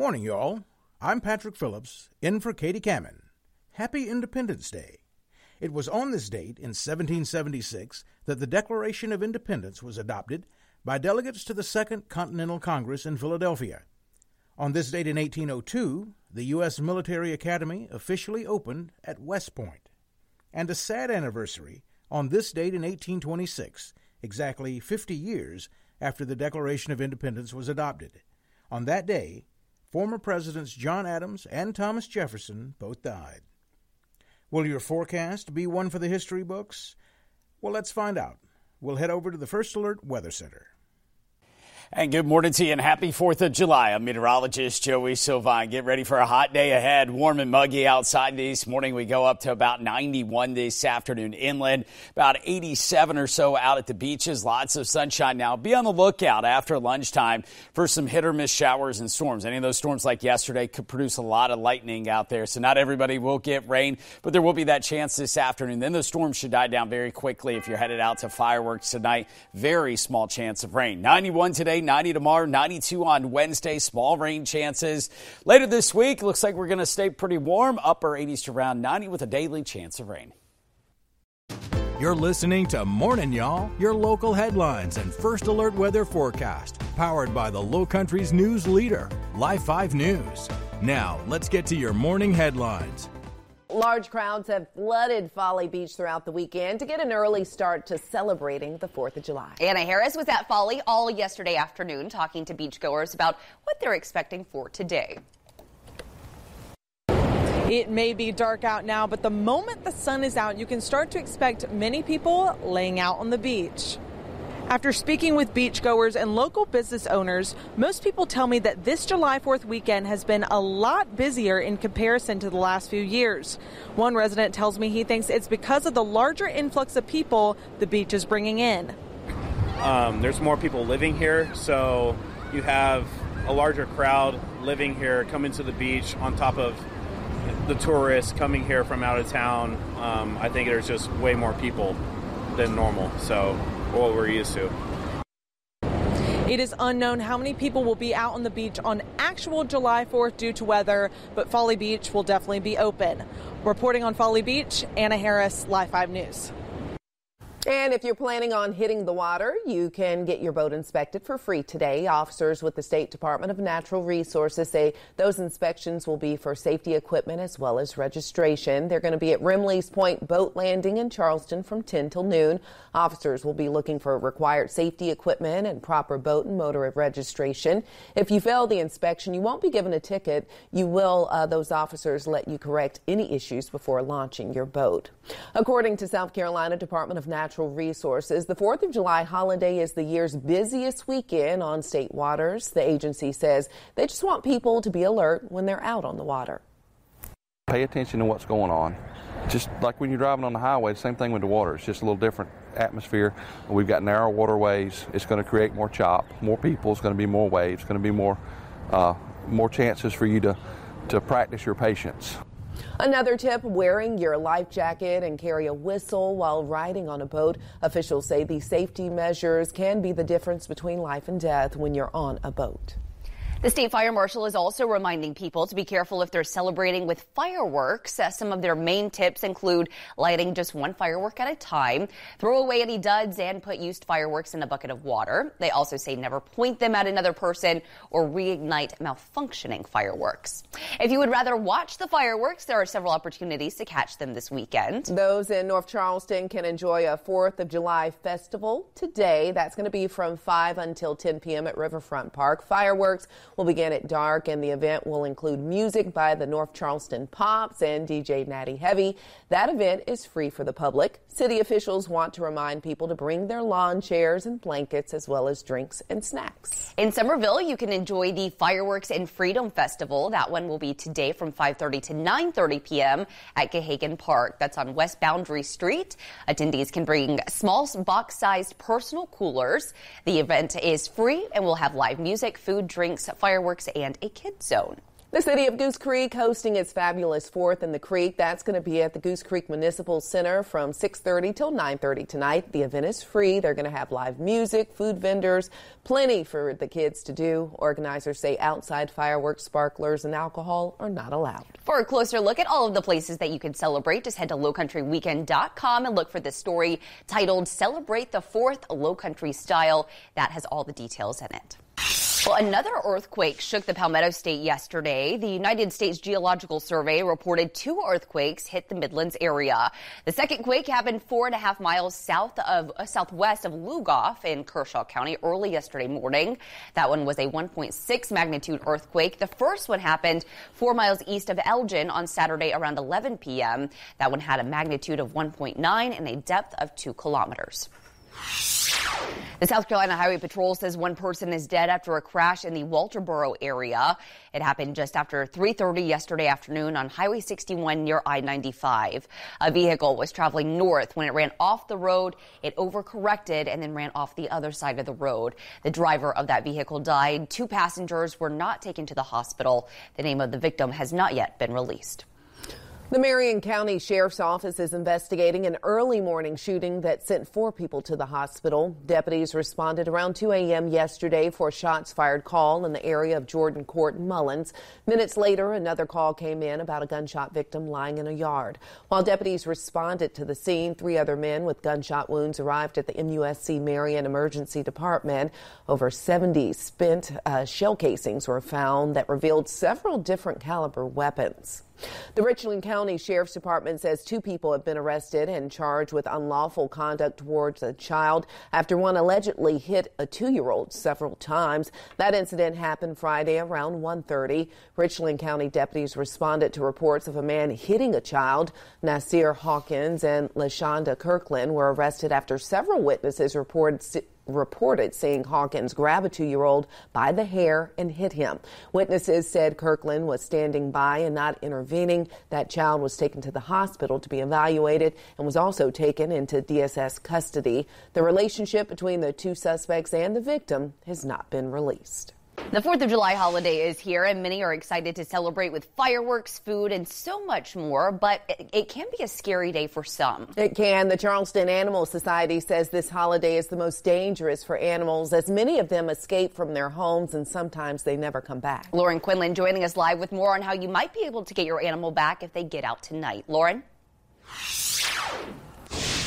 Morning, y'all. I'm Patrick Phillips, in for Katie Kamen. Happy Independence Day. It was on this date in 1776 that the Declaration of Independence was adopted by delegates to the Second Continental Congress in Philadelphia. On this date in 1802, the U.S. Military Academy officially opened at West Point. And a sad anniversary on this date in 1826, exactly 50 years after the Declaration of Independence was adopted. On that day, former Presidents John Adams and Thomas Jefferson both died. Will your forecast be one for the history books? Well, let's find out. We'll head over to the First Alert Weather Center. And good morning to you and happy 4th of July. I'm meteorologist Joey Sovine. Get ready for a hot day ahead. Warm and muggy outside this morning. We go up to about 91 this afternoon inland, about 87 or so out at the beaches. Lots of sunshine now. Be on the lookout after lunchtime for some hit or miss showers and storms. Any of those storms like yesterday could produce a lot of lightning out there. So not everybody will get rain, but there will be that chance this afternoon. Then the storms should die down very quickly if you're headed out to fireworks tonight. Very small chance of rain. 91 today. 90 tomorrow, 92 on Wednesday. Small rain chances. Later this week, looks like we're going to stay pretty warm, upper 80s to around 90 with a daily chance of rain. You're listening to Morning Y'all, your local headlines and first alert weather forecast, powered by the Low Country's news leader, Live 5 News. Now, let's get to your morning headlines. Large crowds have flooded Folly Beach throughout the weekend to get an early start to celebrating the 4th of July. Anna Harris was at Folly all yesterday afternoon talking to beachgoers about what they're expecting for today. It may be dark out now, but the moment the sun is out, you can start to expect many people laying out on the beach. After speaking with beachgoers and local business owners, most people tell me that this July 4th weekend has been a lot busier in comparison to the last few years. One resident tells me he thinks it's because of the larger influx of people the beach is bringing in. Um, there's more people living here, so you have a larger crowd living here coming to the beach on top of the tourists coming here from out of town. Um, I think there's just way more people than normal. So what we're used to. It is unknown how many people will be out on the beach on actual July 4th due to weather, but Folly Beach will definitely be open. Reporting on Folly Beach, Anna Harris, Live 5 News. And if you're planning on hitting the water, you can get your boat inspected for free today. Officers with the State Department of Natural Resources say those inspections will be for safety equipment as well as registration. They're going to be at Remley's Point Boat Landing in Charleston from 10 till noon. Officers will be looking for required safety equipment and proper boat and motor registration. If you fail the inspection, you won't be given a ticket. You will, uh, those officers let you correct any issues before launching your boat. According to South Carolina Department of Natural natural resources. The 4th of July holiday is the year's busiest weekend on state waters. The agency says they just want people to be alert when they're out on the water. Pay attention to what's going on. Just like when you're driving on the highway, same thing with the water. It's just a little different atmosphere. We've got narrow waterways. It's going to create more chop, more people. It's going to be more waves. It's going to be more, uh, more chances for you to, to practice your patience. Another tip wearing your life jacket and carry a whistle while riding on a boat. Officials say these safety measures can be the difference between life and death when you're on a boat. The state fire marshal is also reminding people to be careful if they're celebrating with fireworks. Uh, some of their main tips include lighting just one firework at a time, throw away any duds, and put used fireworks in a bucket of water. They also say never point them at another person or reignite malfunctioning fireworks. If you would rather watch the fireworks, there are several opportunities to catch them this weekend. Those in North Charleston can enjoy a 4th of July festival today. That's going to be from 5 until 10 p.m. at Riverfront Park. Fireworks will begin at dark, and the event will include music by the North Charleston Pops and DJ Natty Heavy. That event is free for the public. City officials want to remind people to bring their lawn chairs and blankets as well as drinks and snacks. In Summerville, you can enjoy the Fireworks and Freedom Festival. That one will be today from 5:30 to 9:30 p.m. at Gahagan Park. That's on West Boundary Street. Attendees can bring small box-sized personal coolers. The event is free and will have live music, food, drinks, fireworks, and a kids zone. The city of Goose Creek hosting its fabulous Fourth in the Creek. That's going to be at the Goose Creek Municipal Center from 6:30 till 9:30 tonight. The event is free. They're going to have live music, food vendors, plenty for the kids to do. Organizers say outside fireworks, sparklers, and alcohol are not allowed. For a closer look at all of the places that you can celebrate, just head to lowcountryweekend.com and look for the story titled "Celebrate the Fourth Low Country Style." That has all the details in it. Well, another earthquake shook the Palmetto State yesterday. The United States Geological Survey reported two earthquakes hit the Midlands area. The second quake happened four and a half miles south of uh, southwest of Lugoff in Kershaw County early yesterday morning. That one was a 1.6 magnitude earthquake. The first one happened four miles east of Elgin on Saturday around 11 p.m. That one had a magnitude of 1.9 and a depth of two kilometers. The South Carolina Highway Patrol says one person is dead after a crash in the Walterboro area. It happened just after 3:30 yesterday afternoon on Highway 61 near I-95. A vehicle was traveling north when it ran off the road. It overcorrected and then ran off the other side of the road. The driver of that vehicle died. Two passengers were not taken to the hospital. The name of the victim has not yet been released. The Marion County Sheriff's Office is investigating an early morning shooting that sent four people to the hospital. Deputies responded around 2 a.m. yesterday for a shots fired call in the area of Jordan Court and Mullins. Minutes later, another call came in about a gunshot victim lying in a yard. While deputies responded to the scene, three other men with gunshot wounds arrived at the MUSC Marion Emergency Department. Over 70 spent uh, shell casings were found that revealed several different caliber weapons. The Richland County Sheriff's Department says two people have been arrested and charged with unlawful conduct towards a child after one allegedly hit a two-year-old several times. That incident happened Friday around 1:30. Richland County deputies responded to reports of a man hitting a child. Nasir Hawkins and LaShonda Kirkland were arrested after several witnesses reported reported seeing Hawkins grab a two year old by the hair and hit him. Witnesses said Kirkland was standing by and not intervening. That child was taken to the hospital to be evaluated and was also taken into DSS custody. The relationship between the two suspects and the victim has not been released. The 4th of July holiday is here, and many are excited to celebrate with fireworks, food, and so much more, but it, can be a scary day for some. It can. The Charleston Animal Society says this holiday is the most dangerous for animals, as many of them escape from their homes and sometimes they never come back. Lauren Quinlan joining us live with more on how you might be able to get your animal back if they get out tonight. Lauren?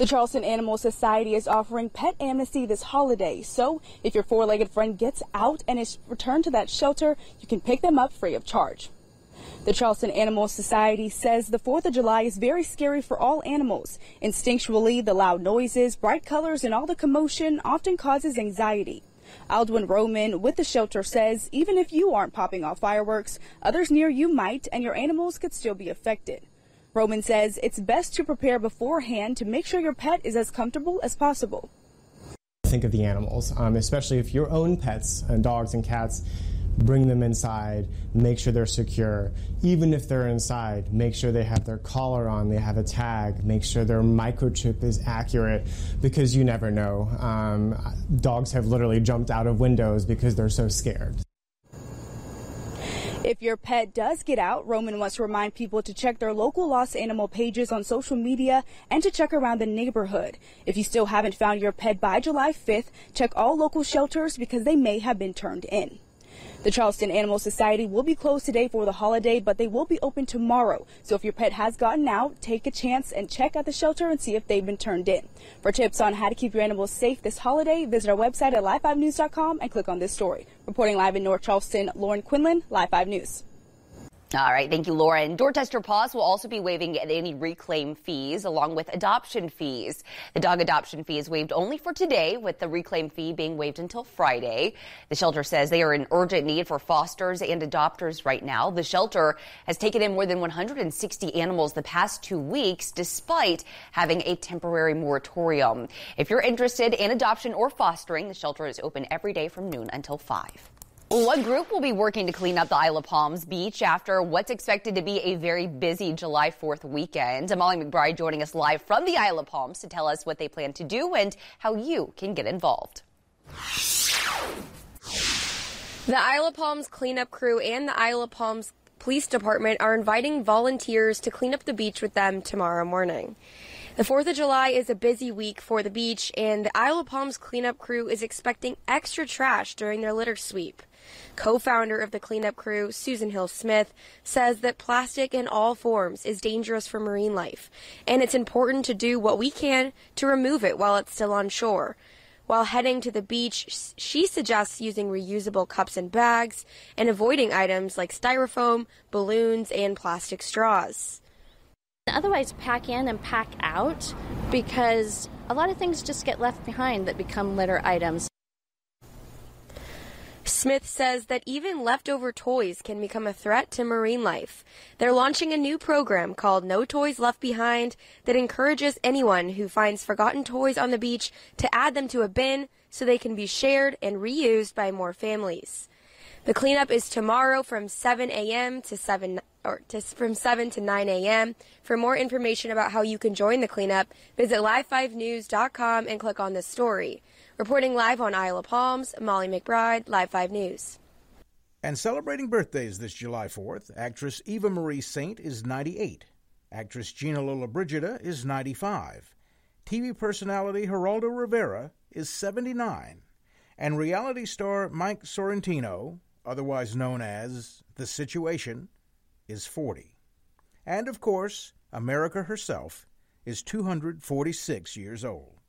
The Charleston Animal Society is offering pet amnesty this holiday. So if your four-legged friend gets out and is returned to that shelter, you can pick them up free of charge. The Charleston Animal Society says the 4th of July is very scary for all animals. Instinctually, the loud noises, bright colors, and all the commotion often causes anxiety. Aldwin Roman with the shelter says even if you aren't popping off fireworks, others near you might, and your animals could still be affected. Roman says it's best to prepare beforehand to make sure your pet is as comfortable as possible. Think of the animals, um, especially if your own pets and dogs and cats bring them inside, make sure they're secure. Even if they're inside, make sure they have their collar on, they have a tag, make sure their microchip is accurate because you never know. Um, dogs have literally jumped out of windows because they're so scared. If your pet does get out, Roman wants to remind people to check their local lost animal pages on social media and to check around the neighborhood. If you still haven't found your pet by July 5th, check all local shelters because they may have been turned in. The Charleston Animal Society will be closed today for the holiday, but they will be open tomorrow. So if your pet has gotten out, take a chance and check out the shelter and see if they've been turned in. For tips on how to keep your animals safe this holiday, visit our website at live5news.com and click on this story. Reporting live in North Charleston, Lauren Quinlan, Live 5 News. All right, thank you, Laura. Lauren. Dorchester Paws will also be waiving any reclaim fees along with adoption fees. The dog adoption fee is waived only for today, with the reclaim fee being waived until Friday. The shelter says they are in urgent need for fosters and adopters right now. The shelter has taken in more than 160 animals the past two weeks, despite having a temporary moratorium. If you're interested in adoption or fostering, the shelter is open every day from noon until 5. One group will be working to clean up the Isle of Palms beach after what's expected to be a very busy July 4th weekend. Molly McBride joining us live from the Isle of Palms to tell us what they plan to do and how you can get involved. The Isle of Palms cleanup crew and the Isle of Palms Police Department are inviting volunteers to clean up the beach with them tomorrow morning. The 4th of July is a busy week for the beach, and the Isle of Palms cleanup crew is expecting extra trash during their litter sweep. Co founder of the cleanup crew, Susan Hill Smith, says that plastic in all forms is dangerous for marine life, and it's important to do what we can to remove it while it's still on shore. While heading to the beach, she suggests using reusable cups and bags and avoiding items like styrofoam, balloons, and plastic straws. Otherwise, pack in and pack out because a lot of things just get left behind that become litter items. Smith says that even leftover toys can become a threat to marine life. They're launching a new program called No Toys Left Behind that encourages anyone who finds forgotten toys on the beach to add them to a bin so they can be shared and reused by more families. The cleanup is tomorrow from 7 a.m. to 7 or to, from 7 to 9 a.m. For more information about how you can join the cleanup, visit live5news.com and click on the story. Reporting live on Isle of Palms, Molly McBride, Live 5 News. And celebrating birthdays this July 4th, actress Eva Marie Saint is 98. Actress Gina Lollobrigida is 95. TV personality Geraldo Rivera is 79. And reality star Mike Sorrentino, otherwise known as The Situation, is 40. And of course, America herself is 246 years old.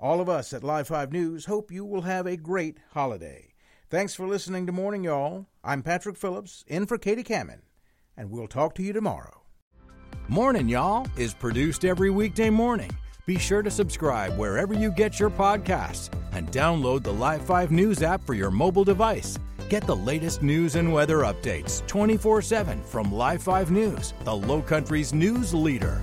All of us at Live 5 News hope you will have a great holiday. Thanks for listening to Morning Y'all. I'm Patrick Phillips, in for Katie Kamen, and we'll talk to you tomorrow. Morning Y'all is produced every weekday morning. Be sure to subscribe wherever you get your podcasts and download the Live 5 News app for your mobile device. Get the latest news and weather updates 24 7 from Live 5 News, the Low Country's news leader.